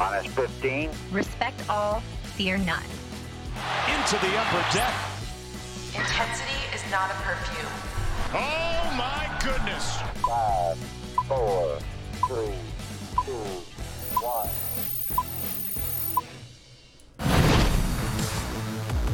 Minus 15. Respect all, fear none. Into the upper deck. Intensity is not a perfume. Oh my goodness. Five, four, three, two, one.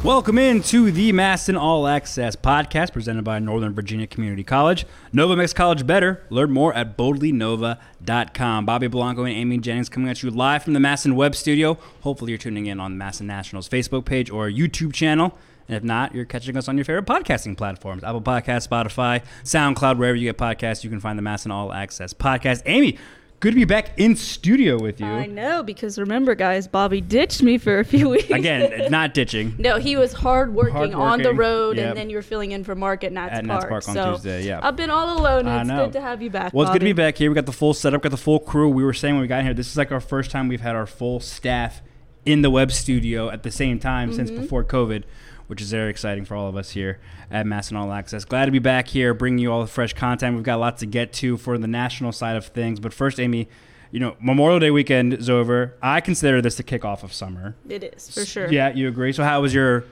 Welcome in to the MASN All Access podcast presented by Northern Virginia Community College. Nova makes college better. Learn more at boldlynova.com. Bobby Blanco and Amy Jennings coming at you live from the MASN Web Studio. Hopefully, you're tuning in on the MASN National's Facebook page or YouTube channel. And if not, you're catching us on your favorite podcasting platforms Apple Podcasts, Spotify, SoundCloud, wherever you get podcasts, you can find the MASN All Access podcast. Amy, good to be back in studio with you. I know because remember, guys, Bobby ditched me for a few weeks. Again, not ditching. no, he was hard working, on the road, yep. and then you were filling in for Mark at Nats At Park. Nats Park on so Tuesday, yeah. I've been all alone. I and It's know. good to have you back. Well, it's good to be back here. We got the full setup, got the full crew. We were saying when we got here, this is like our first time we've had our full staff in the web studio at the same time since Mm-hmm. before COVID, which is very exciting for all of us here at MASN All Access. Glad to be back here, bringing you all the fresh content. We've got lots to get to for the national side of things. But first, Amy, you know, Memorial Day weekend is over. I consider this the kickoff of summer. It is for sure. Yeah, you agree. So, how was your?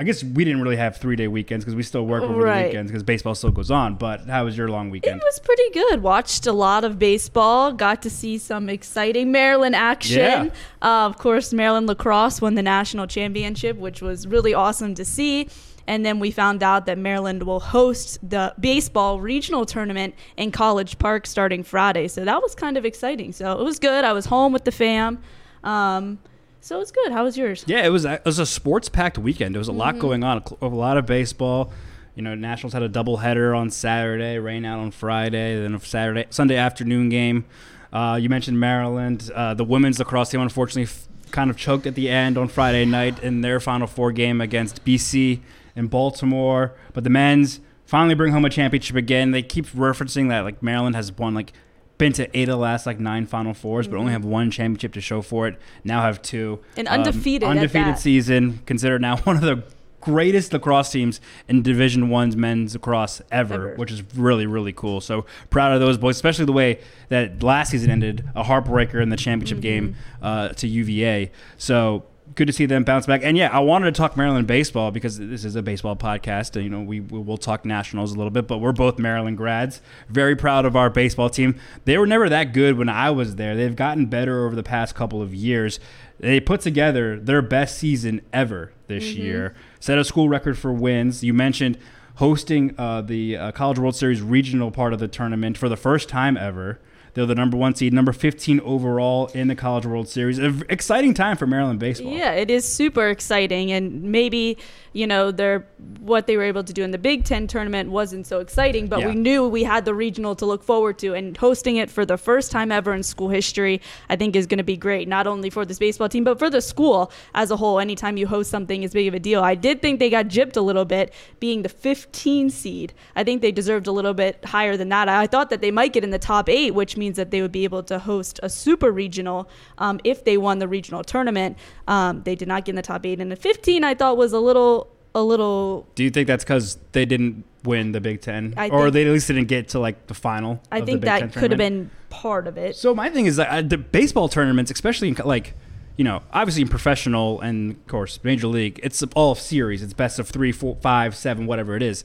I guess we didn't really have three day weekends because we still work over Right. the weekends because baseball still goes on. But how was your long weekend? It was pretty good. Watched a lot of baseball. Got to see some exciting Maryland action. Yeah. Uh, of course, Maryland lacrosse won the national championship, which was really awesome to see. And then we found out that Maryland will host the baseball regional tournament in College Park starting Friday. So that was kind of exciting. So it was good. I was home with the fam. Um, so it's good. How was yours? Yeah, it was a, it was a sports packed weekend. There was a lot Mm-hmm. going on, a, a lot of baseball. You know, Nationals had a doubleheader on Saturday, rain out on Friday, then a Saturday Sunday afternoon game. Uh, you mentioned Maryland. Uh, the women's lacrosse team unfortunately f- kind of choked at the end on Friday night in their Final Four game against BC in Baltimore. But the men's finally bring home a championship again. They keep referencing that like Maryland has won like been to eight of the last like nine Final Fours, but only have one championship to show for it. Now have two. Um, undefeated at undefeated season. Considered now one of the greatest lacrosse teams in Division One's men's lacrosse ever, Ever. which is really really cool. So proud of those boys, especially the way that last season ended, a heartbreaker in the championship Mm-hmm. game uh, to UVA. So. Good to see them bounce back, and yeah, I wanted to talk Maryland baseball because this is a baseball podcast, and you know we we will talk Nationals a little bit. But we're both Maryland grads. Very proud of our baseball team. They were never that good when I was there. They've gotten better over the past couple of years. They put together their best season ever this year. Set a school record for wins. You mentioned hosting uh, the uh, College World Series regional part of the tournament for the first time ever. They're the number one seed, number 15 overall in the College World Series. An exciting time for Maryland baseball. Yeah, it is super exciting, and maybe you know they're what they were able to do in the Big Ten tournament wasn't so exciting, but Yeah. we knew we had the regional to look forward to, and hosting it for the first time ever in school history, I think is going to be great, not only for this baseball team but for the school as a whole. Anytime you host something as big of a deal, I did think they got gypped a little bit, being the 15 seed. I think they deserved a little bit higher than that. I thought that they might get in the top eight, which means that they would be able to host a super regional um, if they won the regional tournament. Um, they did not get in the top eight, and the 15 I thought was a little, a little. Do you think that's because they didn't win the Big Ten, I or think- they at least didn't get to like the final? I of the think that could have been part of it. So my thing is that uh, the baseball tournaments, especially in like, you know, obviously in professional and of course major league, it's all series. It's best of three, four, five, seven, whatever it is.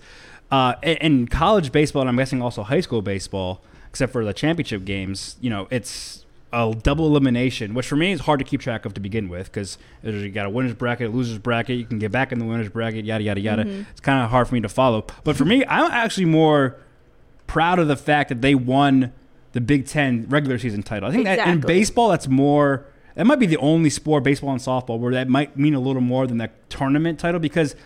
Uh, in college baseball, and I'm guessing also high school baseball, except for the championship games, you know, it's a double elimination, which for me is hard to keep track of to begin with because you got a winners bracket, a losers bracket. You can get back in the winners bracket, yada yada yada. Mm-hmm. It's kind of hard for me to follow. But for me, I'm actually more proud of the fact that they won the Big Ten regular season title. I think that in baseball, that's more. That might be the only sport, baseball and softball, where that might mean a little more than that tournament title because,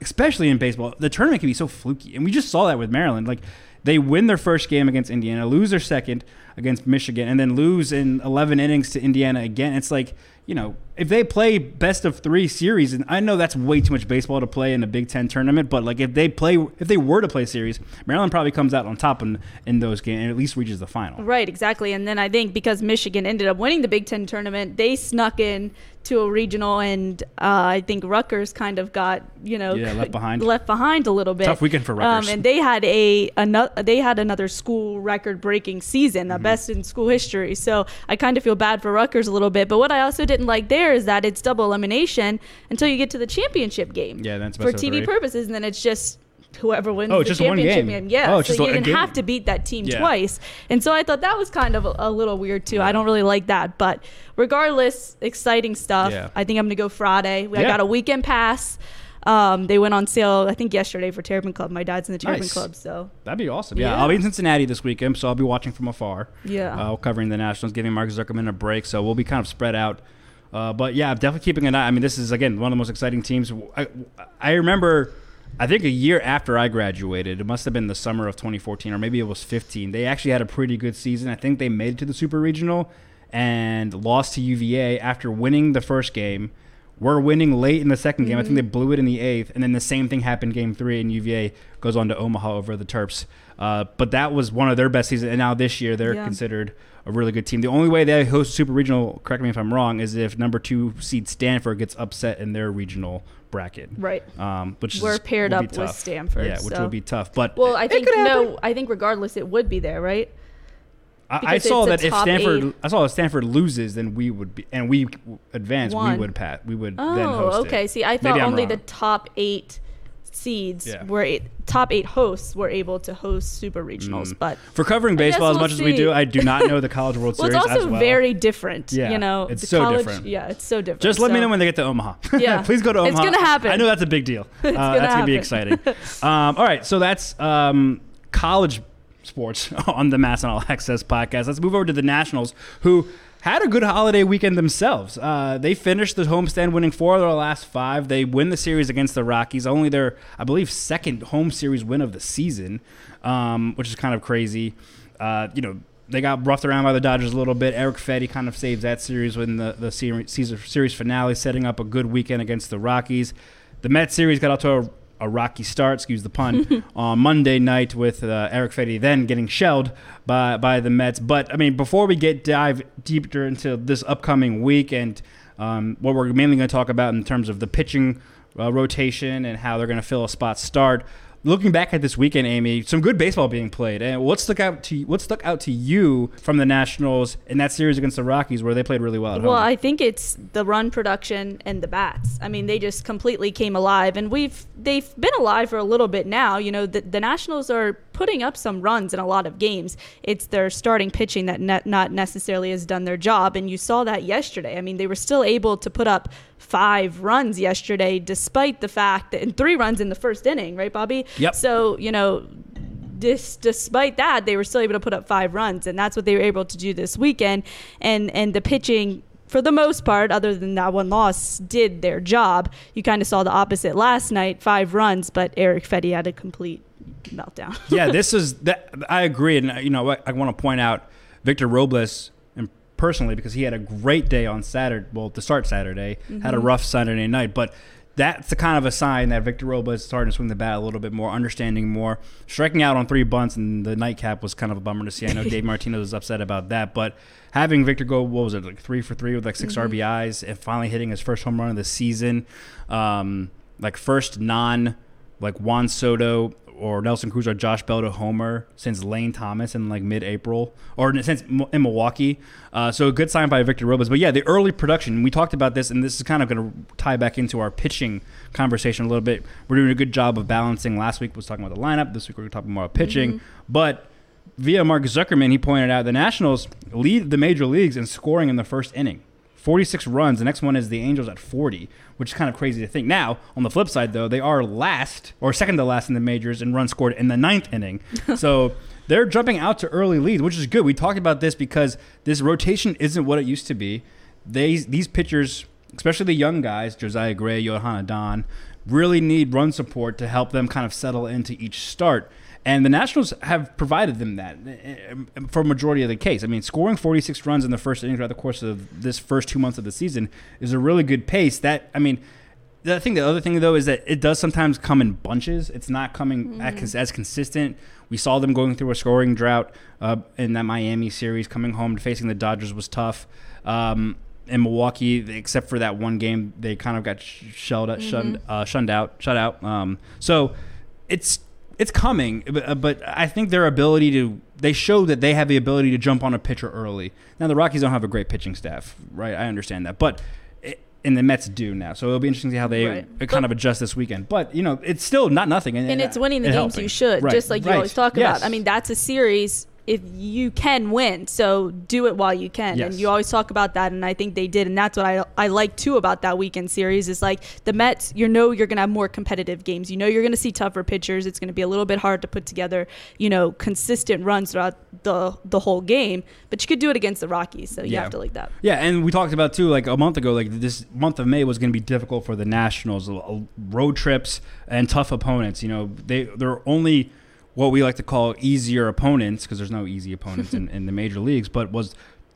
especially in baseball, the tournament can be so fluky, and we just saw that with Maryland. Like they win their first game against Indiana, lose their second against Michigan, and then lose in 11 innings to Indiana again. It's like you know, if they play best of three series, and I know that's way too much baseball to play in a Big Ten tournament, but like if they play, if they were to play series, Maryland probably comes out on top in, in those games and at least reaches the final. Right, exactly. And then I think because Michigan ended up winning the Big Ten tournament, they snuck in to a regional, and uh, I think Rutgers kind of got you know Yeah, left behind. left behind a little bit. Tough weekend for Rutgers. Um, and they had a another they had another school record breaking season, Mm-hmm. Best in school history. So I kind of feel bad for Rutgers a little bit. But what I also didn't like there is that it's double elimination until you get to the championship game. Yeah, that's for TV three. purposes, and then it's just whoever wins Oh, the just one championship game. Yeah, Oh, so just you didn't game. have to beat that team Yeah. twice, and so I thought that was kind of a, a little weird too. I don't really like that, but regardless, exciting stuff. Yeah. I think I'm gonna go Friday. I Yeah. got a weekend pass. Um, they went on sale, I think yesterday for Terrapin Club. My dad's in the Terrapin Nice. Club, so That'd be awesome. Yeah, Yeah. I'll be in Cincinnati this weekend, so I'll be watching from afar. Yeah. uh, covering the Nationals, giving Mark Zuckerman a break. So we'll be kind of spread out. Uh, but yeah, definitely keeping an eye. I mean, this is again one of the most exciting teams. I, I remember, I think a year after I graduated, it must have been the summer of 2014, or maybe it was 15. They actually had a pretty good season. I think they made it to the Super Regional and lost to UVA after winning the first game. We're winning late in the 2nd game. I think they blew it in the eighth, and then the same thing happened game three, and UVA goes on to Omaha over the Terps. Uh, but that was one of their best seasons, and now this year they're Yeah. considered a really good team. The only way they host Super Regional, correct me if I'm wrong, is if number two seed Stanford gets upset in their regional bracket. right. Um, which We're is, paired will be up with. Stanford, Yeah, which so- will be tough. But Well, I think could happen. no. I think regardless, it would be there, right? I, I saw that if Stanford, eight. I saw if Stanford loses, then we would be, and we advance, we would pat, we would then Oh, okay. it. See, I thought only wrong. the top eight seeds Yeah. were eight, top eight hosts were able to host super regionals, Mm. but For covering baseball as we'll much as we do, I do not know the College World well, Series it's also as well. very different. Yeah, you know, it's the so college, different. Yeah, it's so different. Just let me know when they get to Omaha. Yeah. Please go to Omaha. It's gonna happen. I know that's a big deal. uh, gonna that's gonna be exciting. um, all right, so that's um, college sports on the MASN All Access podcast. Let's move over to the Nationals, who had a good holiday weekend themselves. Uh, they finished the homestand winning four of their last five. They win the series against the Rockies, only their, I believe, second home series win of the season, um, which is kind of crazy. Uh, you know, they got roughed around by the Dodgers a little bit. Erick Fedde kind of saves that series when the the series, series finale, setting up a good weekend against the Rockies. The Mets series got out to a, a rocky start, excuse the pun, on Monday night with uh, Erick Fedde then getting shelled by by the Mets. But I mean, before we get dive deeper into this upcoming week and um, what we're mainly going to talk about in terms of the pitching uh, rotation and how they're going to fill a spot start. Looking back at this weekend, Amy, some good baseball being played. And what stuck out to what stuck out to you from the Nationals in that series against the Rockies, where they played really well at Well, home? I think it's the run production and the bats. I mean, they just completely came alive, and we've they've been alive for a little bit now. You know, the, the Nationals are putting up some runs in a lot of games. It's their starting pitching that ne- not necessarily has done their job, and you saw that yesterday. I mean, they were still able to put up five runs yesterday, despite the fact that and three runs in the first inning, right, Bobby? Yep. So you know, dis, despite that, they were still able to put up five runs, and that's what they were able to do this weekend. And and the pitching, for the most part, other than that one loss, did their job. You kind of saw the opposite last night, five runs, but Erick Fedde had a complete meltdown. yeah, this is that. I agree, and you know, I, I want to point out Victor Robles, and personally because he had a great day on Saturday. Well, to start Saturday, had a rough Saturday night, but that's the kind of a sign that Victor Robles is starting to swing the bat a little bit more, understanding more, striking out on three bunts, and the nightcap was kind of a bummer to see. I know Dave Martinez was upset about that, but having Victor go, what was it, like three for three with like 6 RBIs, and finally hitting his first home run of the season, um, like first non like Juan Soto or Nelson Cruz or Josh Bell to homer since Lane Thomas in like mid-April or since in Milwaukee. Uh, so a good sign by Victor Robles. But yeah, the early production. We talked about this, and this is kind of going to tie back into our pitching conversation a little bit. We're doing a good job of balancing. Last week was talking about the lineup. This week we're talking more about pitching, but. Via Mark Zuckerman, he pointed out the Nationals lead the major leagues in scoring in the first inning. 46 runs. The next one is the Angels at 40, which is kind of crazy to think. Now, on the flip side, though, they are last or second to last in the majors in runs scored in the ninth inning. so they're jumping out to early leads, which is good. We talked about this because this rotation isn't what it used to be. They these pitchers, especially the young guys, Josiah Gray, Joan Adon, really need run support to help them kind of settle into each start. And the Nationals have provided them that eh, for a majority of the case. I mean, scoring 46 runs in the first inning throughout the course of this first two months of the season is a really good pace. That I mean, the thing, the other thing though, is that it does sometimes come in bunches. It's not coming as, as consistent. We saw them going through a scoring drought uh, in that Miami series. Coming home to facing the Dodgers was tough. Um, in Milwaukee, except for that one game, they kind of got sh- shelled, shunned, uh, shunned out, shut out. Um, so it's it's coming, but, uh, but I think their ability to they show that they have the ability to jump on a pitcher early. Now the Rockies don't have a great pitching staff, right? I understand that, but it, and the Mets do now, so it'll be interesting to see how they Right. uh, kind of adjust this weekend. But you know, it's still not nothing, and, and it's winning the and games helping. you should, Right, just like you right. always talk Yes. about. I mean, that's a series if you can win, so do it while you can. Yes. And you always talk about that, and I think they did, and that's what I I like too about that weekend series is like the Mets. You know, you're gonna have more competitive games. You know, you're gonna see tougher pitchers. It's gonna be a little bit hard to put together, you know, consistent runs throughout the the whole game. But you could do it against the Rockies, so you Yeah. have to like that. Yeah, and we talked about too, like a month ago, like this month of May was going to be difficult for the Nationals. Road trips and tough opponents. You know, they they're only what we like to call easier opponents because there's no easy opponents in, in the major leagues. But was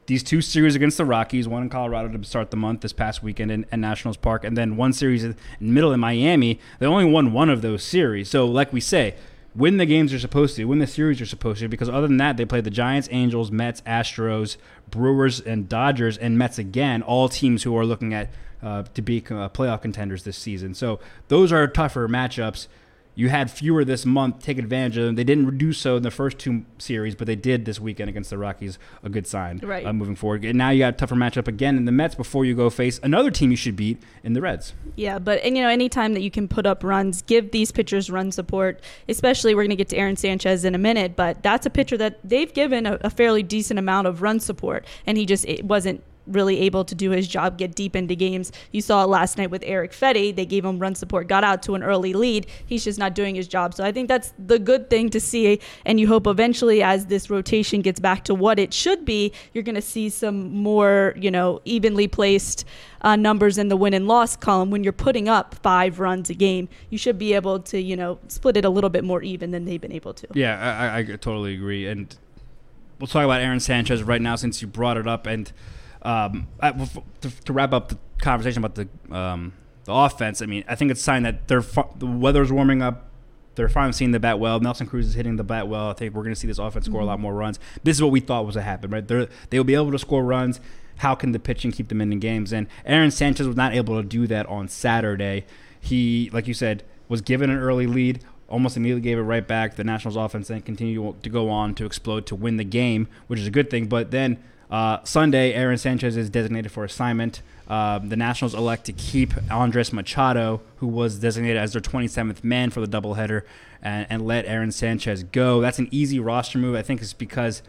these two series against the Rockies, one in Colorado to start the month this past weekend in, in Nationals Park, and then one series in the middle in Miami. They only won one of those series. So, like we say, win the games you're supposed to, win the series you're supposed to, because other than that, they played the Giants, Angels, Mets, Astros, Brewers, and Dodgers, and Mets again, all teams who are looking at uh, to be uh, playoff contenders this season. So those are tougher matchups. You had fewer this month. Take advantage of them. They didn't do so in the first two series, but they did this weekend against the Rockies. A good sign, Right. Uh, moving forward. And now you got a tougher matchup again in the Mets before you go face another team you should beat in the Reds. Yeah, but and you know, anytime that you can put up runs, give these pitchers run support. Especially, we're going to get to Aaron Sanchez in a minute, but that's a pitcher that they've given a, a fairly decent amount of run support, and he just it wasn't really able to do his job, get deep into games. You saw it last night with Erick Fedde. They gave him run support, got out to an early lead. He's just not doing his job. So I think that's the good thing to see. And you hope eventually, as this rotation gets back to what it should be, you're going to see some more, you know, evenly placed uh, numbers in the win and loss column. When you're putting up five runs a game, you should be able to, you know, split it a little bit more even than they've been able to. Yeah, I, I, I totally agree. And we'll talk about Aaron Sanchez right now since you brought it up. And um, I, to, to wrap up the conversation about the um, the offense, I mean, I think it's a sign that they're the weather's warming up. They're finally seeing the bat well. Nelson Cruz is hitting the bat well. I think we're going to see this offense score a lot more runs. This is what we thought was going to happen, right? They're, they'll be able to score runs. How can the pitching keep them in the games? And Aaron Sanchez was not able to do that on Saturday. He, like you said, was given an early lead, almost immediately gave it right back. The Nationals offense then continued to go on to explode to win the game, which is a good thing. But then uh, Sunday, Aaron Sanchez is designated for assignment. Um, the Nationals elect to keep Andres Machado, who was designated as their 27th man for the doubleheader, and, and let Aaron Sanchez go. That's an easy roster move. I think it's because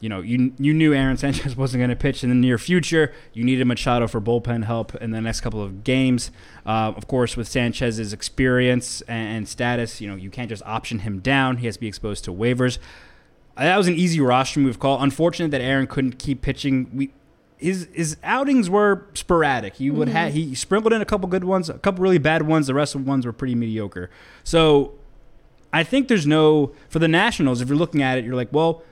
you know, you you knew Aaron Sanchez wasn't going to pitch in the near future. You needed Machado for bullpen help in the next couple of games. Uh, of course, with Sanchez's experience and, and status, you know, you can't just option him down. He has to be exposed to waivers. Uh, That was an easy roster move call. Unfortunate that Aaron couldn't keep pitching. We his his outings were sporadic. He would have he sprinkled in a couple good ones, a couple really bad ones. The rest of the ones were pretty mediocre. So I think there's no for the Nationals. If you're looking at it, you're like, well,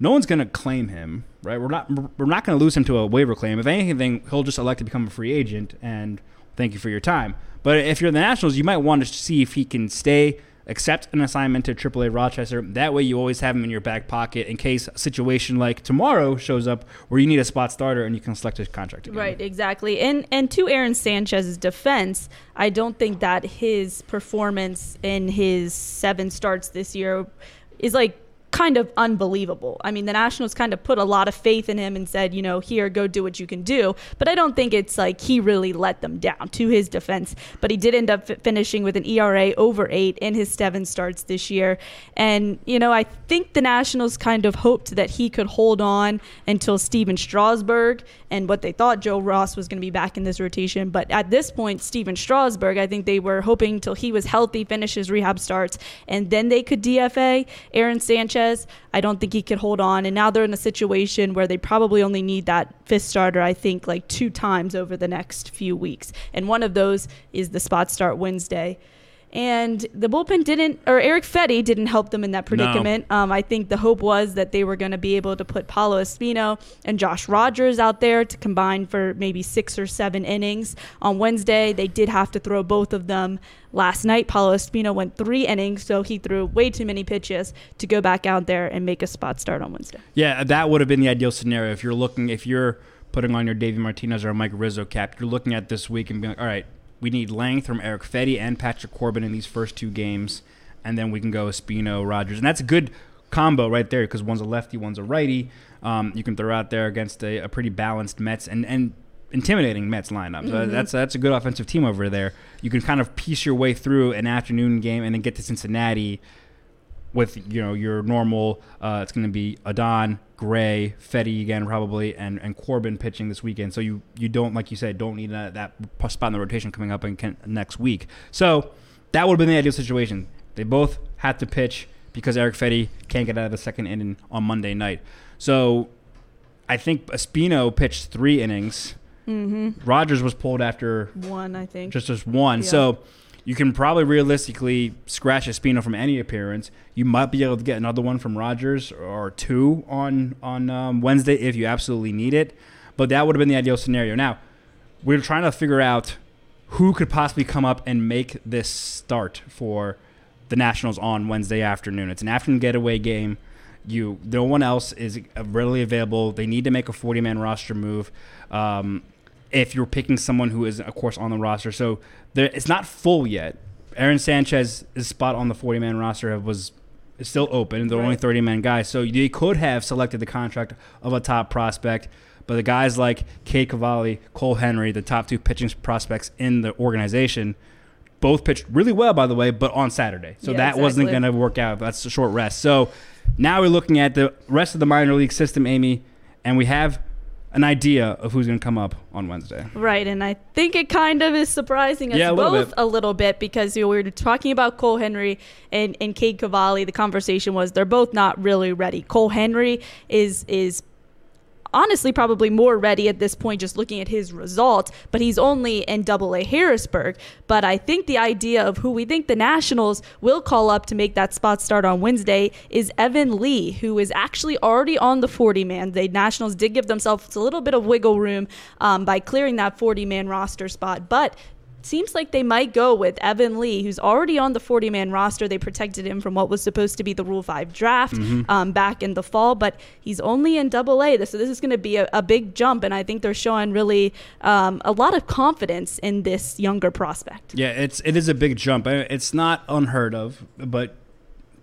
no one's going to claim him, right? We're not we're not going to lose him to a waiver claim. If anything, he'll just elect to become a free agent and thank you for your time. But if you're the Nationals, you might want to see if he can stay, accept an assignment to AAA Rochester. That way, you always have him in your back pocket in case a situation like tomorrow shows up where you need a spot starter and you can select a contract again. Right, exactly. And and to Aaron Sanchez's defense, I don't think that his performance in his seven starts this year is like kind of unbelievable. I mean, the Nationals kind of put a lot of faith in him and said, you know, here, go do what you can do. But I don't think it's like he really let them down to his defense. But he did end up fi- finishing with an ERA over eight in his seven starts this year. And, you know, I think the Nationals kind of hoped that he could hold on until Stephen Strasburg and what they thought Joe Ross was going to be back in this rotation. But at this point, Stephen Strasburg, I think they were hoping till he was healthy, finish his rehab starts, and then they could DFA Aaron Sanchez. I don't think he could hold on. And now they're in a situation where they probably only need that fifth starter, I think, like two times over the next few weeks. And one of those is the spot start Wednesday. And the bullpen didn't, or Erick Fedde didn't help them in that predicament. Um, I think the hope was that they were going to be able to put Paulo Espino and Josh Rogers out there to combine for maybe six or seven innings. On Wednesday, they did have to throw both of them. Last night, Paulo Espino went three innings, so he threw way too many pitches to go back out there and make a spot start on Wednesday. Yeah, that would have been the ideal scenario if you're looking if you're putting on your Davey Martinez or Mike Rizzo cap. You're looking at this week and being like, all right, we need length from Erick Fedde and Patrick Corbin in these first two games, and then we can go Espino, Rogers, and that's a good combo right there because one's a lefty, one's a righty. Um, you can throw out there against a, a pretty balanced Mets and and intimidating Mets lineup. So that's that's a good offensive team over there. You can kind of piece your way through an afternoon game and then get to Cincinnati with you know your normal. Uh, it's going to be Adon, Gray, Fedde again probably, and and Corbin pitching this weekend. So you you don't like you said don't need that, that spot in the rotation coming up in can, next week. So that would have been the ideal situation. They both had to pitch because Erick Fedde can't get out of the second inning on Monday night. So I think Espino pitched three innings. Mm-hmm. Rogers was pulled after One, I think. just just one. Yeah. So you can probably realistically scratch Espino from any appearance. You might be able to get another one from Rogers or two on on um, Wednesday if you absolutely need it. But that would have been the ideal scenario. Now we're trying to figure out who could possibly come up and make this start for the Nationals on Wednesday afternoon. It's an afternoon getaway game. You, no one else is readily available. They need to make a 40 man roster move. Um, if you're picking someone who is, of course, on the roster, so there, it's not full yet. Aaron Sanchez's spot on the 40 man roster was is still open. They're only 30 man guys, so they could have selected the contract of a top prospect. But the guys like Cade Cavalli, Cole Henry, the top two pitching prospects in the organization, both pitched really well, by the way, but on Saturday. So Yeah, that wasn't going to work out. That's a short rest. So now we're looking at the rest of the minor league system, Amy, and we have an idea of who's going to come up on Wednesday. Right, and I think it kind of is surprising us Yeah, a both bit. a little bit because you know, we were talking about Cole Henry and and Cade Cavalli. The conversation was they're both not really ready. Cole Henry is is honestly probably more ready at this point just looking at his results but he's only in double a harrisburg. But i think the idea of who we think the nationals will call up to make that spot start on wednesday is evan lee who is actually already on the 40 man the nationals did give themselves a little bit of wiggle room um, by clearing that 40 man roster spot but seems like they might go with Evan Lee, who's already on the 40 man roster. They protected him from what was supposed to be the Rule 5 draft um, back in the fall, but he's only in double A. So this is going to be a, a big jump, and I think they're showing really um, a lot of confidence in this younger prospect. Yeah, it's it is a big jump. It's not unheard of, but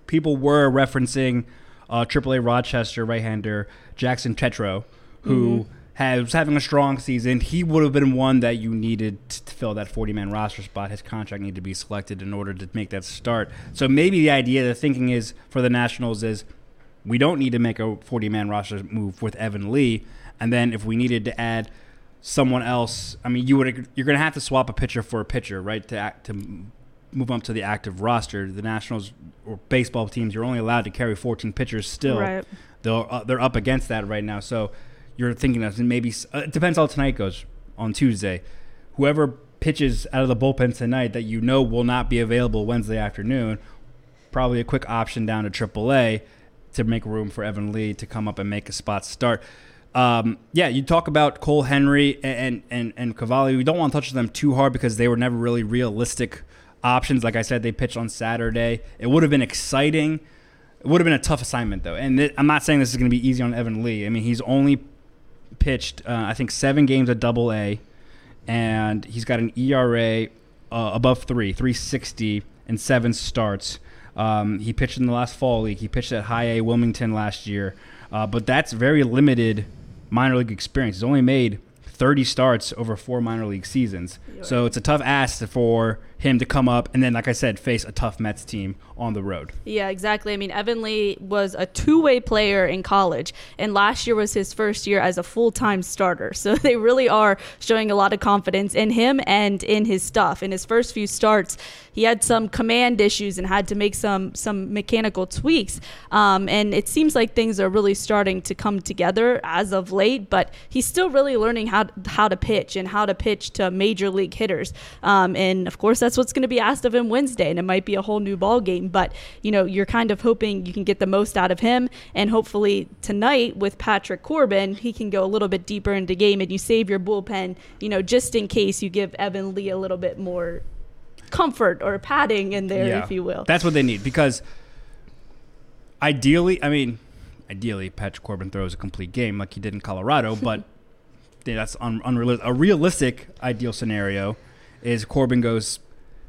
people were referencing uh, AAA Rochester right-hander Jackson Tetreault, who has having a strong season. He would have been one that you needed to fill that 40-man roster spot. His contract needed to be selected in order to make that start. So maybe the idea, the thinking is for the Nationals is we don't need to make a 40-man roster move with Evan Lee, and then if we needed to add someone else, I mean, you would you're going to have to swap a pitcher for a pitcher, right? To act, to move up to the active roster. The Nationals or baseball teams, you're only allowed to carry 14 pitchers still. Right. They're uh, they're up against that right now. So you're thinking of maybe uh, it depends how tonight goes on Tuesday. Whoever pitches out of the bullpen tonight that you know will not be available Wednesday afternoon, probably a quick option down to AAA to make room for Evan Lee to come up and make a spot start. Um, yeah, you talk about Cole Henry and and and Cavalli. We don't want to touch them too hard because they were never really realistic options. Like I said, they pitched on Saturday. It would have been exciting. It would have been a tough assignment though, and th- I'm not saying this is going to be easy on Evan Lee. I mean, he's only pitched uh, I think seven games at Double A, and he's got an ERA uh, above three, 360 and seven starts. Um, he pitched in the last fall league. He pitched at High A Wilmington last year, uh, but that's very limited minor league experience. He's only made 30 starts over four minor league seasons, so it's a tough ask for him to come up and then, like I said, face a tough Mets team on the road. Yeah, exactly. I mean, Evan Lee was a two way player in college, and last year was his first year as a full time starter. So they really are showing a lot of confidence in him and in his stuff. In his first few starts, he had some command issues and had to make some some mechanical tweaks. Um, and it seems like things are really starting to come together as of late, but he's still really learning how how to pitch and how to pitch to major league hitters. Um, and of course, that's what's going to be asked of him Wednesday, and it might be a whole new ball game. But you know, you're kind of hoping you can get the most out of him, and hopefully tonight with Patrick Corbin, he can go a little bit deeper into game, and you save your bullpen, you know, just in case you give Evan Lee a little bit more comfort or padding in there, if you will. That's what they need because ideally, I mean, ideally, Patrick Corbin throws a complete game like he did in Colorado, but that's un- unrealistic. A realistic ideal scenario is Corbin goes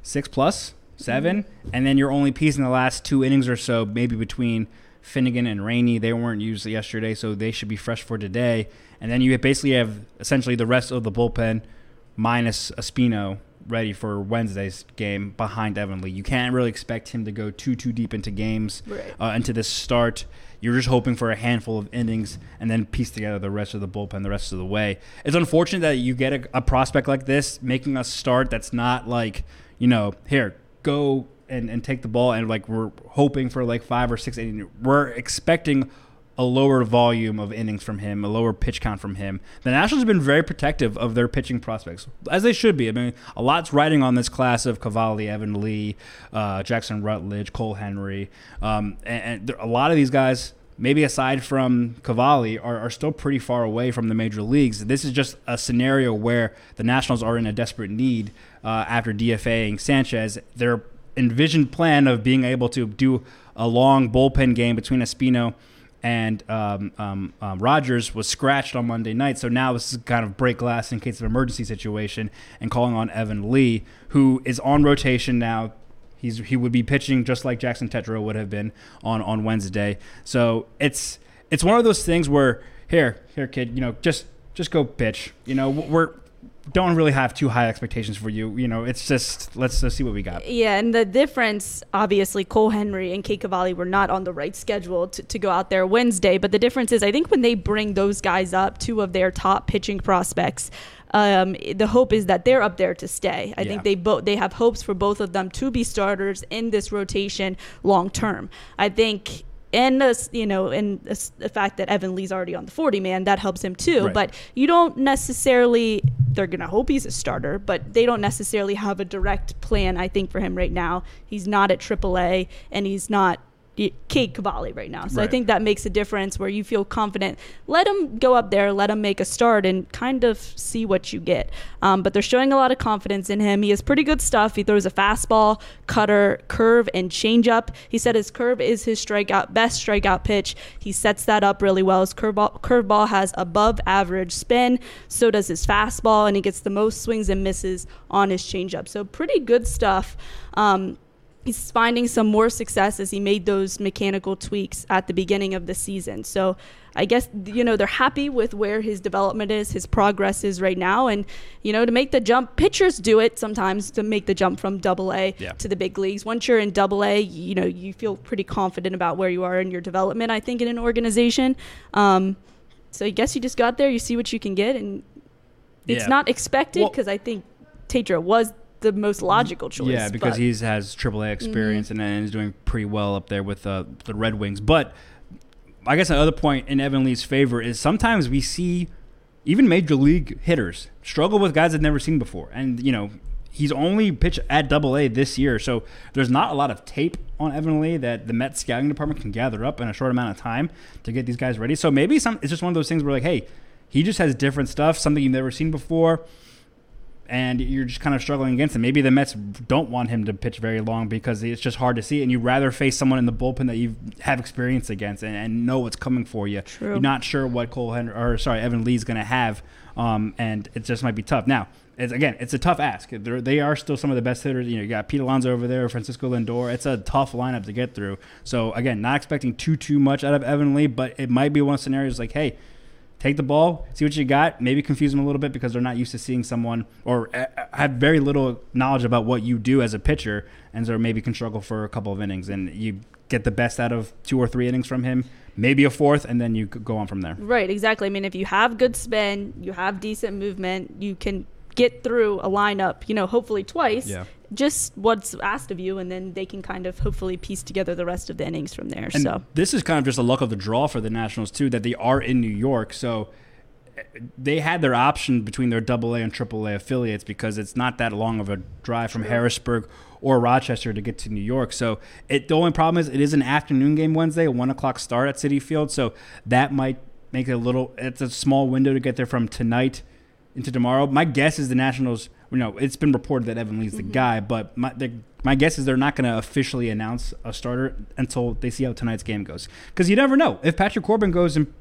six plus 7 mm-hmm. and then you're only piecing the last two innings or so, maybe between Finnegan and Rainey. They weren't used yesterday, so they should be fresh for today. And then you basically have essentially the rest of the bullpen minus Espino ready for Wednesday's game behind Evan Lee. You can't really expect him to go too too deep into games Right. uh, into this start. You're just hoping for a handful of innings and then piece together the rest of the bullpen the rest of the way. It's unfortunate that you get a, a prospect like this making a start that's not like, you know, here, go and, and take the ball and like we're hoping for like five or six innings. We're expecting a lower volume of innings from him, a lower pitch count from him. The Nationals have been very protective of their pitching prospects, as they should be. I mean, a lot's riding on this class of Cavalli, Evan Lee, uh, Jackson Rutledge, Cole Henry, um, and, and there, a lot of these guys. Maybe aside from Cavalli, are, are still pretty far away from the major leagues. This is just a scenario where the Nationals are in a desperate need uh, after DFAing Sanchez. Their envisioned plan of being able to do a long bullpen game between Espino and um, um, um, Rogers was scratched on Monday night. So now this is kind of break glass in case of emergency situation and calling on Evan Lee, who is on rotation now. He's he would be pitching just like Jackson Tetreault would have been on on Wednesday. So it's it's one of those things where here here kid, you know just just go pitch. You know we're don't really have too high expectations for you. You know it's just let's, let's see what we got. Yeah, and the difference, obviously, Cole Henry and Cade Cavalli were not on the right schedule to, to go out there Wednesday. But the difference is, I think when they bring those guys up, two of their top pitching prospects, um, the hope is that they're up there to stay. I Yeah. think they both they have hopes for both of them to be starters in this rotation long term. I think. And you know, and the fact that Evan Lee's already on the 40 man, that helps him too. Right. But you don't necessarily they're going to hope he's a starter but they don't necessarily have a direct plan i think for him right now he's not at aaa and he's not Cade Cavalli right now. So I think that makes a difference where you feel confident. Let him go up there, let him make a start, and kind of see what you get. Um, but they're showing a lot of confidence in him. He has pretty good stuff. He throws a fastball, cutter, curve, and changeup. He said his curve is his strikeout best strikeout pitch. He sets that up really well. His curveball, curveball has above average spin. So does his fastball, and he gets the most swings and misses on his changeup. So pretty good stuff. Um, he's finding some more success as he made those mechanical tweaks at the beginning of the season. So I guess you know they're happy with where his development is, his progress is right now, and you know to make the jump. Pitchers do it sometimes to make the jump from Double A Yeah. to the big leagues. Once you're in Double A, you know you feel pretty confident about where you are in your development. I think in an organization. Um, so I guess you just got there, you see what you can get, and it's Yeah. not expected Well- because I think Tetreault was the most logical choice. Yeah, because he's has AAA experience and, and is doing pretty well up there with uh, the Red Wings. But I guess another point in Evan Lee's favor is sometimes we see even major league hitters struggle with guys they've never seen before, and you know. He's only pitched at Double A this year, so there's not a lot of tape on Evan Lee that the Mets scouting department can gather up in a short amount of time to get these guys ready. So maybe some it's just one of those things where like, hey, he just has different stuff, something you've never seen before and you're just kind of struggling against him. Maybe the Mets don't want him to pitch very long because it's just hard to see, and you'd rather face someone in the bullpen that you have experience against and, and know what's coming for you. True. You're not sure what Cole Henry or sorry Evan Lee's going to have, um, and it just might be tough. Now, it's, again, it's a tough ask. They're, they are still some of the best hitters. You know, you got Pete Alonso over there, Francisco Lindor. It's a tough lineup to get through. So again, not expecting too too much out of Evan Lee, but it might be one of the scenarios like, hey take the ball, see what you got, maybe confuse them a little bit because they're not used to seeing someone or uh, have very little knowledge about what you do as a pitcher, and so maybe can struggle for a couple of innings, and you get the best out of two or three innings from him, maybe a fourth, and then you go on from there. Right, exactly. I mean, if you have good spin, you have decent movement, you can get through a lineup, you know, hopefully twice. Yeah. Just what's asked of you, and then they can kind of hopefully piece together the rest of the innings from there. And so this is kind of just a luck of the draw for the Nationals too that they are in New York, so eh, they had their option between their Double A and Triple A affiliates because it's not that long of a drive from Harrisburg or Rochester to get to New York. So it the only problem is it is an afternoon game Wednesday, a one o'clock start at Citi Field, so that might make it a little. It's a small window to get there from tonight into tomorrow. My guess is the Nationals. You know, it's been reported that Evan Lee's the mm-hmm. guy, but my the, my guess is they're not going to officially announce a starter until they see how tonight's game goes. Because you never know if Patrick Corbin goes and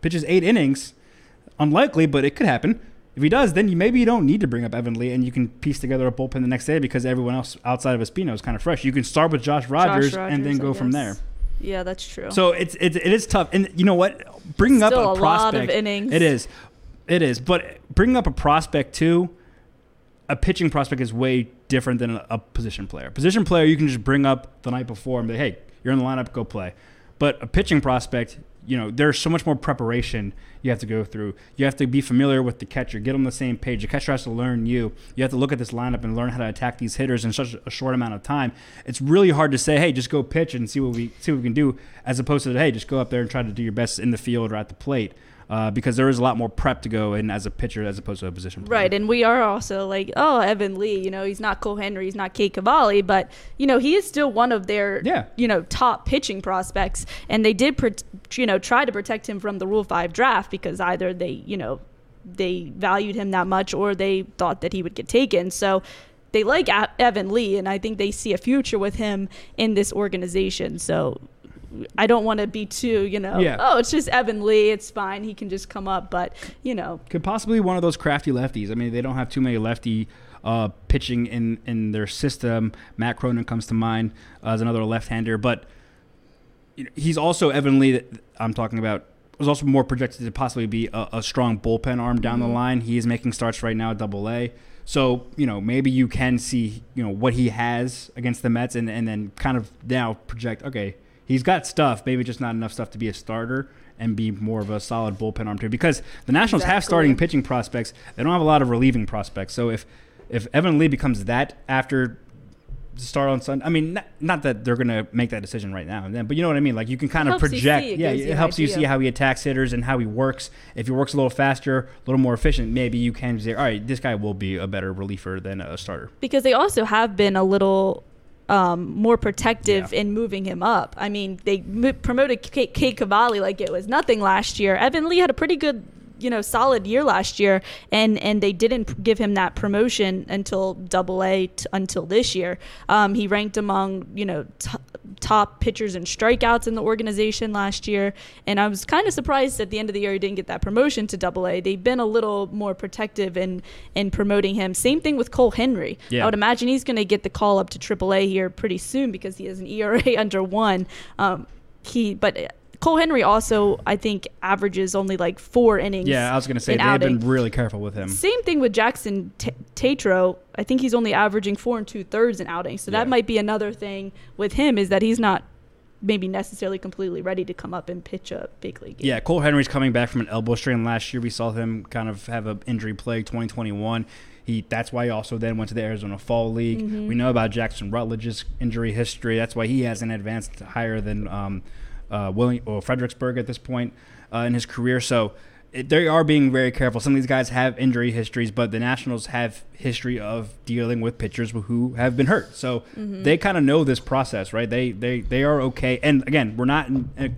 pitches eight innings. Unlikely, but it could happen. If he does, then you, maybe you don't need to bring up Evan Lee, and you can piece together a bullpen the next day because everyone else outside of Espino is kind of fresh. You can start with Josh Rogers, and then go from there. Yeah, that's true. So it's it's it is tough, and you know what? Bringing up Still a a lot of prospect, innings. it is, it is. But bringing up a prospect too, a pitching prospect is way different than a, position player. Position player, you can just bring up the night before and be, hey, you're in the lineup, go play. But a pitching prospect, you know, there's so much more preparation you have to go through. You have to be familiar with the catcher, get on the same page. The catcher has to learn you. You have to look at this lineup and learn how to attack these hitters in such a short amount of time. It's really hard to say, hey, just go pitch and see what we see what we can do, as opposed to hey, just go up there and try to do your best in the field or at the plate. Uh, because there is a lot more prep to go in as a pitcher as opposed to a position player. Right, and we are also like, oh, Evan Lee, you know, he's not Cole Henry, he's not Cade Cavalli, but you know, he is still one of their, Yeah. you know, top pitching prospects, and they did, you know, try to protect him from the Rule Five draft because either they, you know, they valued him that much or they thought that he would get taken. So they like Evan Lee, and I think they see a future with him in this organization. So. I don't want to be too, you know, Yeah. oh, it's just Evan Lee. It's fine. He can just come up. But, you know, could possibly one of those crafty lefties. I mean, they don't have too many lefty uh, pitching in, in their system. Matt Cronin comes to mind as another left-hander, but he's also Evan Lee. That I'm talking about was also more projected to possibly be a, a strong bullpen arm down the line. He is making starts right now at Double A. So you know maybe you can see you know what he has against the Mets, and, and then kind of now project. Okay, he's got stuff, maybe just not enough stuff to be a starter and be more of a solid bullpen arm too. Because the Nationals have starting pitching prospects, they don't have a lot of relieving prospects. So if if Evan Lee becomes that after the start on Sunday, I mean, not, not that they're gonna make that decision right now and then, but you know what I mean. Like you can kind of project. see, it yeah, it helps you see how he attacks hitters and how he works. If he works a little faster, a little more efficient, maybe you can say, all right, this guy will be a better reliever than a starter. because they also have been a little um, more protective Yeah. in moving him up. I mean, they m- promoted Cade, Cade Cavalli like it was nothing last year. Evan Lee had a pretty good, you know, solid year last year, and and they didn't give him that promotion until Double A t- until this year. Um, he ranked among you know t- top pitchers and strikeouts in the organization last year, and I was kind of surprised at the end of the year he didn't get that promotion to Double A. They've been a little more protective in in promoting him. Same thing with Cole Henry. Yeah. I would imagine he's going to get the call up to AAA here pretty soon because he has an ERA under one. Um, he, but Cole Henry also, I think, averages only like four innings. Yeah, I was gonna say an they've outing. been really careful with him. Same thing with Jackson T- Tetreault. I think he's only averaging four and two thirds in outings. So that might be another thing with him is that he's not maybe necessarily completely ready to come up and pitch a big league game. Yeah, Cole Henry's coming back from an elbow strain last year. We saw him kind of have an injury plague 2021. He that's why he also then went to the Arizona Fall League. We know about Jackson Rutledge's injury history. That's why he hasn't advanced higher than um, uh, William or Fredericksburg at this point uh, in his career. So it, they are being very careful. Some of these guys have injury histories, but the Nationals have history of dealing with pitchers who have been hurt. So they kind of know this process, right? They they they are okay. And again, we're not in a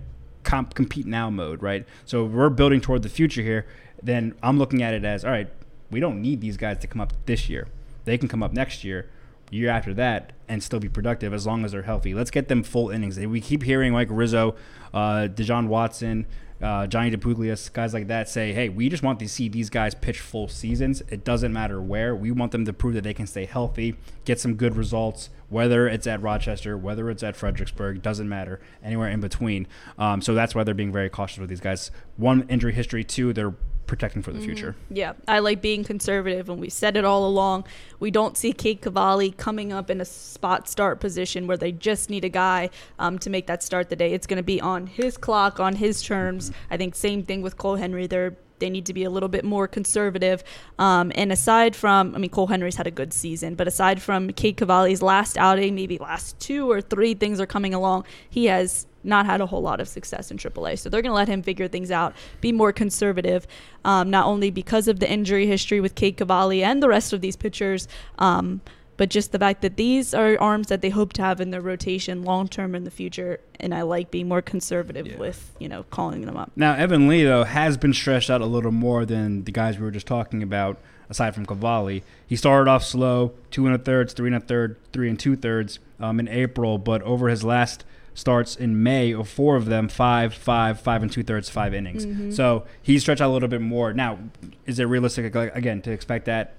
comp compete now mode, right? So we're building toward the future here. Then I'm looking at it as all right. We don't need these guys to come up this year. They can come up next year, year after that, and still be productive as long as they're healthy. Let's get them full innings. We keep hearing like Rizzo, uh, Dejon Watson, uh, Johnny DePuglias, guys like that say, "Hey, we just want to see these guys pitch full seasons. It doesn't matter where. We want them to prove that they can stay healthy, get some good results, whether it's at Rochester, whether it's at Fredericksburg, doesn't matter. Anywhere in between. Um, so that's why they're being very cautious with these guys. One injury history, two, they're protecting for the future. Yeah, I like being conservative, and we said it all along. We don't see Cade Cavalli coming up in a spot start position where they just need a guy um, to make that start the day. It's going to be on his clock, on his terms. I think same thing with Cole Henry. They're they need to be a little bit more conservative. Um, and aside from, I mean, Cole Henry's had a good season, but aside from Cade Cavalli's last outing, maybe last two or three things are coming along, he has not had a whole lot of success in AAA. So they're going to let him figure things out, be more conservative, um, not only because of the injury history with Cade Cavalli and the rest of these pitchers, um, but just the fact that these are arms that they hope to have in their rotation long term in the future. And I like being more conservative Yeah. with, you know, calling them up. Now, Evan Lee, though, has been stretched out a little more than the guys we were just talking about, aside from Cavalli. He started off slow, two and a thirds, three and a third, three and two thirds um, in April, but over his last starts in May of four of them, five, five, five and two thirds, five innings. So he's stretched out a little bit more. Now, is it realistic again to expect that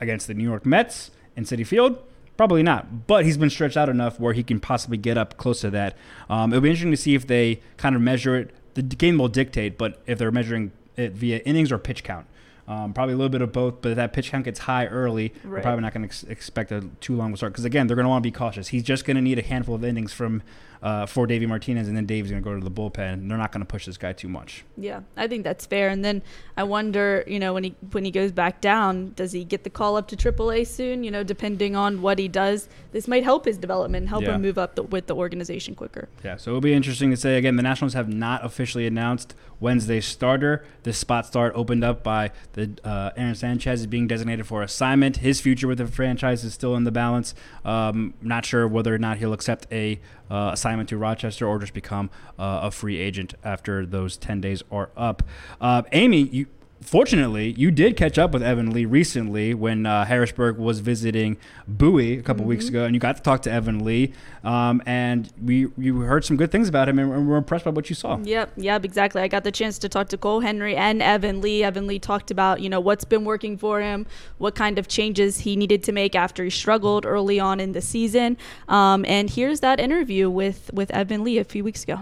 against the New York Mets in Citi Field? Probably not, but he's been stretched out enough where he can possibly get up close to that. Um, it'll be interesting to see if they kind of measure it. The game will dictate, but if they're measuring it via innings or pitch count. Um, probably a little bit of both, but if that pitch count gets high early, we're probably not going to ex- expect a too long of a start. Because again, they're going to want to be cautious. He's just going to need a handful of innings from uh, for Davey Martinez, and then Dave's going to go to the bullpen. They're not going to push this guy too much. Yeah, I think that's fair. And then I wonder, you know, when he when he goes back down, does he get the call up to AAA soon? You know, depending on what he does, this might help his development, help Yeah. him move up the, with the organization quicker. Yeah, so it'll be interesting to say again. The Nationals have not officially announced Wednesday's starter. This spot start opened up by the uh, Aaron Sanchez is being designated for assignment. His future with the franchise is still in the balance. Um, not sure whether or not he'll accept a uh, assignment to Rochester or just become uh, a free agent after those ten days are up. Uh, Amy, you. Fortunately, you did catch up with Evan Lee recently when uh, Harrisburg was visiting Bowie a couple weeks ago, and you got to talk to Evan Lee, um, and we you heard some good things about him, and we were impressed by what you saw. Yep, yep, exactly. I got the chance to talk to Cole Henry and Evan Lee. Evan Lee talked about, you know, what's been working for him, what kind of changes he needed to make after he struggled early on in the season. Um, and here's that interview with with Evan Lee a few weeks ago.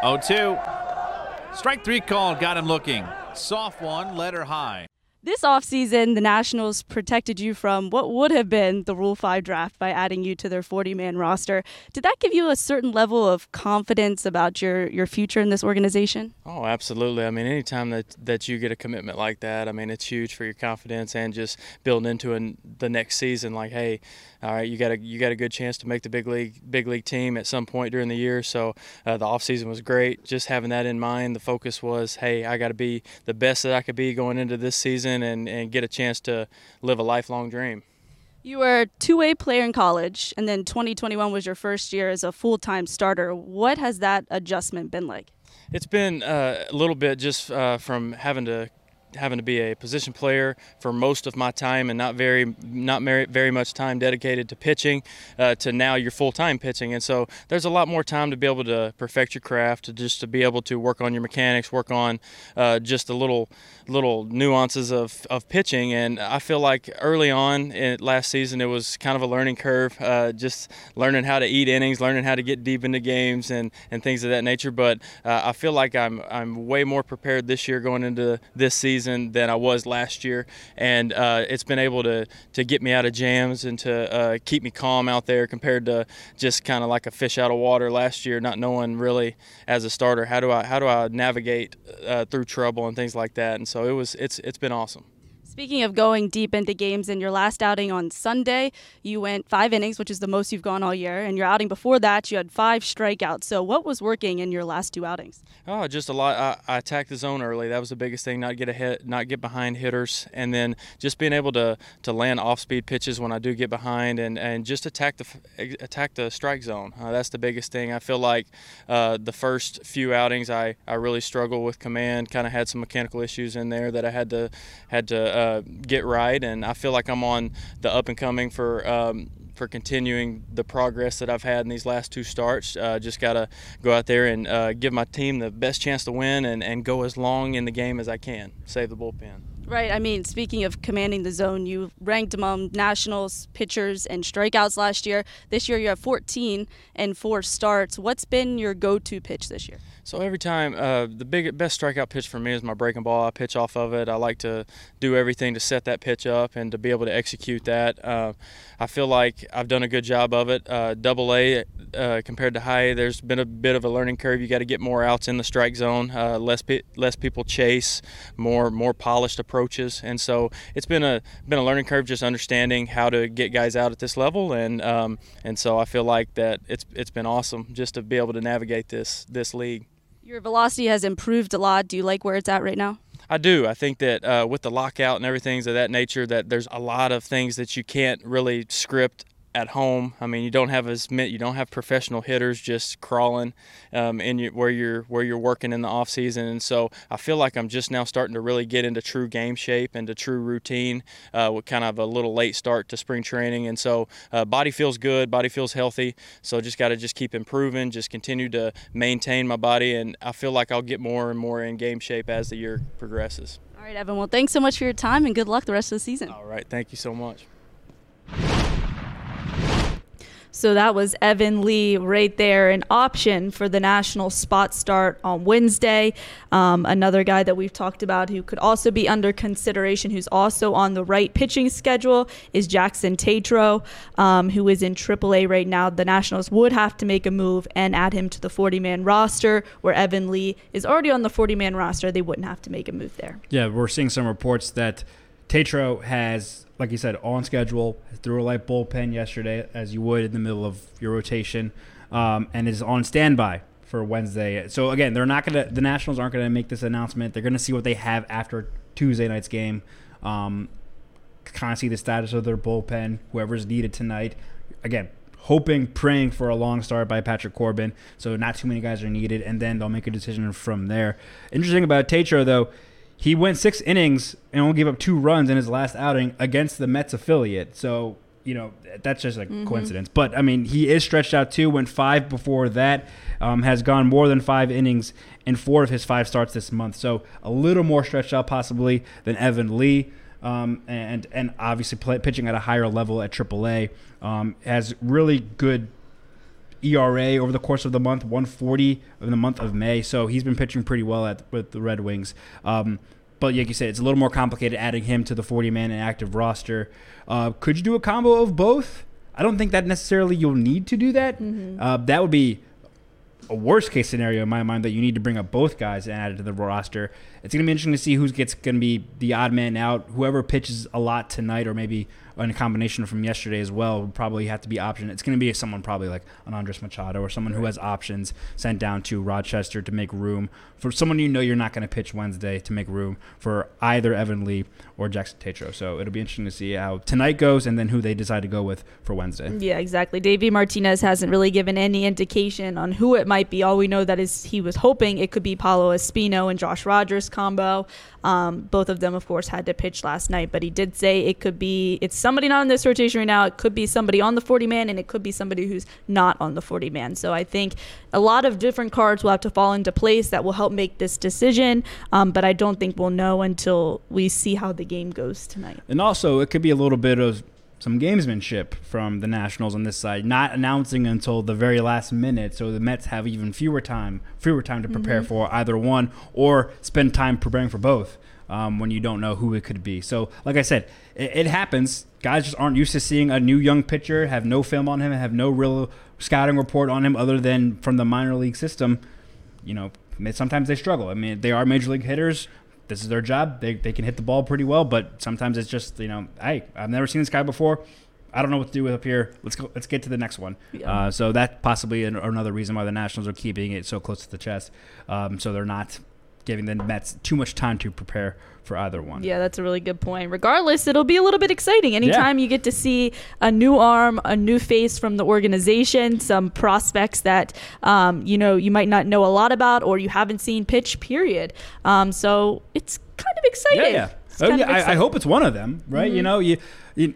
0 2. Strike three call, got him looking. Soft one, let her high. This offseason, the Nationals protected you from what would have been the Rule 5 draft by adding you to their 40 man roster. Did that give you a certain level of confidence about your, your future in this organization? Oh, absolutely. I mean, anytime that, that you get a commitment like that, I mean, it's huge for your confidence and just building into an, the next season. Like, hey, all right, you got a you got a good chance to make the big league big league team at some point during the year. So uh, the offseason was great. Just having that in mind, the focus was, hey, I got to be the best that I could be going into this season and, and get a chance to live a lifelong dream. You were a two way player in college, and then 2021 was your first year as a full time starter. What has that adjustment been like? It's been uh, a little bit just uh, from having to having to be a position player for most of my time and not very not very, much time dedicated to pitching uh, to now you're full-time pitching. And so there's a lot more time to be able to perfect your craft to just to be able to work on your mechanics work on uh, just the little little nuances of, of pitching. And I feel like early on in last season it was kind of a learning curve uh, just learning how to eat innings learning how to get deep into games and, and things of that nature. But uh, I feel like I'm I'm way more prepared this year going into this season than I was last year, and uh, it's been able to to get me out of jams and to uh, keep me calm out there compared to just kind of like a fish out of water last year, not knowing really as a starter how do I how do I navigate uh, through trouble and things like that. And so it was it's it's been awesome. Speaking of going deep into games, in your last outing on Sunday, you went five innings, which is the most you've gone all year. And your outing before that, you had five strikeouts. So, what was working in your last two outings? Oh, just a lot. I, I attacked the zone early. That was the biggest thing. Not get ahead, not get behind hitters, and then just being able to to land off-speed pitches when I do get behind, and, and just attack the attack the strike zone. Uh, that's the biggest thing. I feel like uh, the first few outings, I, I really struggled with command. Kind of had some mechanical issues in there that I had to had to uh, get right, and I feel like I'm on the up and coming for. Um, for continuing the progress that I've had in these last two starts. Uh, just got to go out there and uh, give my team the best chance to win and, and go as long in the game as I can. Save the bullpen. Right. I mean, speaking of commanding the zone, you ranked among Nationals pitchers and strikeouts last year. This year, you have 14 and four starts. What's been your go to pitch this year? So every time, uh, the big best strikeout pitch for me is my breaking ball. I pitch off of it. I like to do everything to set that pitch up and to be able to execute that. Uh, I feel like I've done a good job of it. Uh, double A uh, compared to high there's been a bit of a learning curve. You got to get more outs in the strike zone. Uh, less pe- less people chase, more more polished approaches, and so it's been a been a learning curve just understanding how to get guys out at this level. And um, and so I feel like that it's it's been awesome just to be able to navigate this this league. Your velocity has improved a lot. Do you like where it's at right now? I do. I think that uh, with the lockout and everything of that nature, that there's a lot of things that you can't really script at home. I mean, you don't have as many, you don't have professional hitters just crawling um, in your, where you're where you're working in the off season, and so I feel like I'm just now starting to really get into true game shape and to true routine uh, with kind of a little late start to spring training, and so uh, body feels good, body feels healthy. So just got to just keep improving, just continue to maintain my body, and I feel like I'll get more and more in game shape as the year progresses. All right, Evan. Well, thanks so much for your time and good luck the rest of the season. All right, thank you so much. So that was Evan Lee right there, an option for the national spot start on Wednesday. Um, another guy that we've talked about who could also be under consideration, who's also on the right pitching schedule, is Jackson Tetreault, um, who is in AAA right now. The Nationals would have to make a move and add him to the 40 man roster, where Evan Lee is already on the 40 man roster. They wouldn't have to make a move there. Yeah, we're seeing some reports that Tetreault has, like you said, on schedule, threw a light bullpen yesterday, as you would in the middle of your rotation, um, and is on standby for Wednesday. So again, they're not gonna. The Nationals aren't gonna make this announcement. They're gonna see what they have after Tuesday night's game. Um, kind of see the status of their bullpen, whoever's needed tonight. Again, hoping, praying for a long start by Patrick Corbin. So not too many guys are needed, and then they'll make a decision from there. Interesting about Tetreault though, he went six innings and only gave up two runs in his last outing against the Mets affiliate. So you know that's just a coincidence. But I mean, he is stretched out too. Went five before that. Um, has gone more than five innings in four of his five starts this month. So a little more stretched out possibly than Evan Lee. Um, and and obviously play, pitching at a higher level at AAA um, has really good ERA over the course of the month, 140 in the month of May. So he's been pitching pretty well at with the Red Wings. Um, but like you said, it's a little more complicated adding him to the 40 man and active roster. Uh, could you do a combo of both? I don't think that necessarily you'll need to do that. Uh, that would be a worst case scenario in my mind that you need to bring up both guys and add it to the roster. It's going to be interesting to see who's gets going to be the odd man out. Whoever pitches a lot tonight, or maybe in a combination from yesterday as well, would probably have to be option. It's going to be someone probably like an Andres Machado or someone who has options sent down to Rochester to make room for someone you know you're not going to pitch Wednesday to make room for either Evan Lee or Jackson Tetreault. So it'll be interesting to see how tonight goes and then who they decide to go with for Wednesday. Yeah, exactly. Davey Martinez hasn't really given any indication on who it might be. All we know that is he was hoping it could be Paolo Espino and Josh Rogers combo. Um, both of them, of course, had to pitch last night, but he did say it could be it's somebody not in this rotation right now. It could be somebody on the 40 man, and it could be somebody who's not on the 40 man. So I think a lot of different cards will have to fall into place that will help make this decision. Um, but I don't think we'll know until we see how the game goes tonight. And also, it could be a little bit of some gamesmanship from the Nationals on this side, not announcing until the very last minute, so the Mets have even fewer time, fewer time to prepare for either one, or spend time preparing for both. Um, when you don't know who it could be. So, like I said, it, it happens. Guys just aren't used to seeing a new young pitcher, have no film on him, have no real scouting report on him other than from the minor league system. You know, sometimes they struggle. I mean, they are major league hitters. This is their job. They, they can hit the ball pretty well, but sometimes it's just you know, hey, I've never seen this guy before. I don't know what to do with up here. Let's go. Let's get to the next one. Uh, so that possibly an, another reason why the Nationals are keeping it so close to the chest. Um, so they're not giving the Mets too much time to prepare for either one. Yeah, that's a really good point. Regardless, it'll be a little bit exciting anytime you get to see a new arm, a new face from the organization, some prospects that um, you know you might not know a lot about or you haven't seen pitch. Period. Um, so it's kind of exciting. Yeah, yeah. Oh, yeah, I, I hope it's one of them, right? You know, you, you.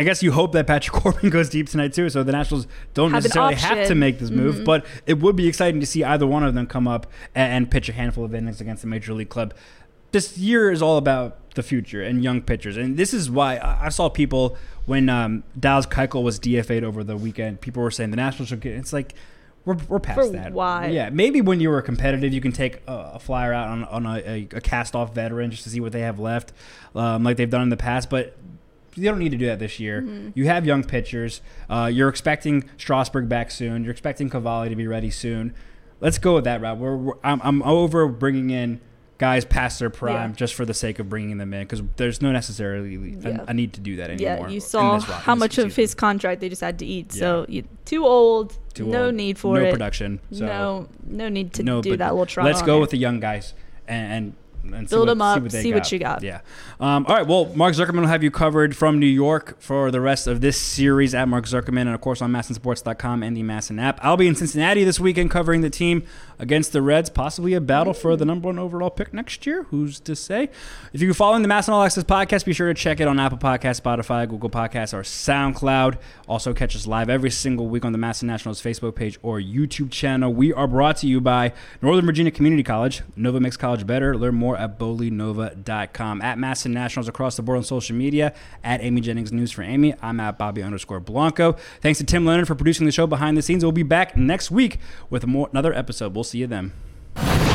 I guess you hope that Patrick Corbin goes deep tonight too, so the Nationals don't Have necessarily have to make this move. But it would be exciting to see either one of them come up and, pitch a handful of innings against a major league club. This year is all about the future and young pitchers, and this is why I, I saw people when um, Dallas Keuchel was DFA'd over the weekend. People were saying the Nationals should get. It's like. We're, we're past For that. why? Yeah, maybe when you were competitive, you can take a, a flyer out on, on a, a, a cast off veteran just to see what they have left, um, like they've done in the past. But you don't need to do that this year. Mm-hmm. You have young pitchers. Uh, you're expecting Strasburg back soon. You're expecting Cavalli to be ready soon. Let's go with that route. We're, we're, I'm, I'm over bringing in guys past their prime Yeah. just for the sake of bringing them in because there's no necessarily Yeah. a, a need to do that anymore. Yeah, you saw this ro- in how much of his contract they just had to eat. So you, too old, Too no old, need for no it. No production. So no, no need to no, do that little trial. Let's go there. with the young guys and, and Build what, 'em up, they see what you got. Yeah. Um, all right. Well, Mark Zuckerman will have you covered from New York for the rest of this series at Mark Zuckerman, and of course on MASNsports.com and the MASN app. I'll be in Cincinnati this weekend covering the team against the Reds, possibly a battle for the number one overall pick next year. Who's to say? If you're following the MASN All Access podcast, be sure to check it on Apple Podcasts, Spotify, Google Podcasts, or SoundCloud. Also, catch us live every single week on the MASN Nationals Facebook page or YouTube channel. We are brought to you by Northern Virginia Community College. Nova makes college better. Learn more at bolinova.com. At MASN Nationals across the board on social media. At Amy Jennings News for Amy. I'm at Bobby underscore Blanco. Thanks to Tim Leonard for producing the show behind the scenes. We'll be back next week with more, another episode. We'll see you then.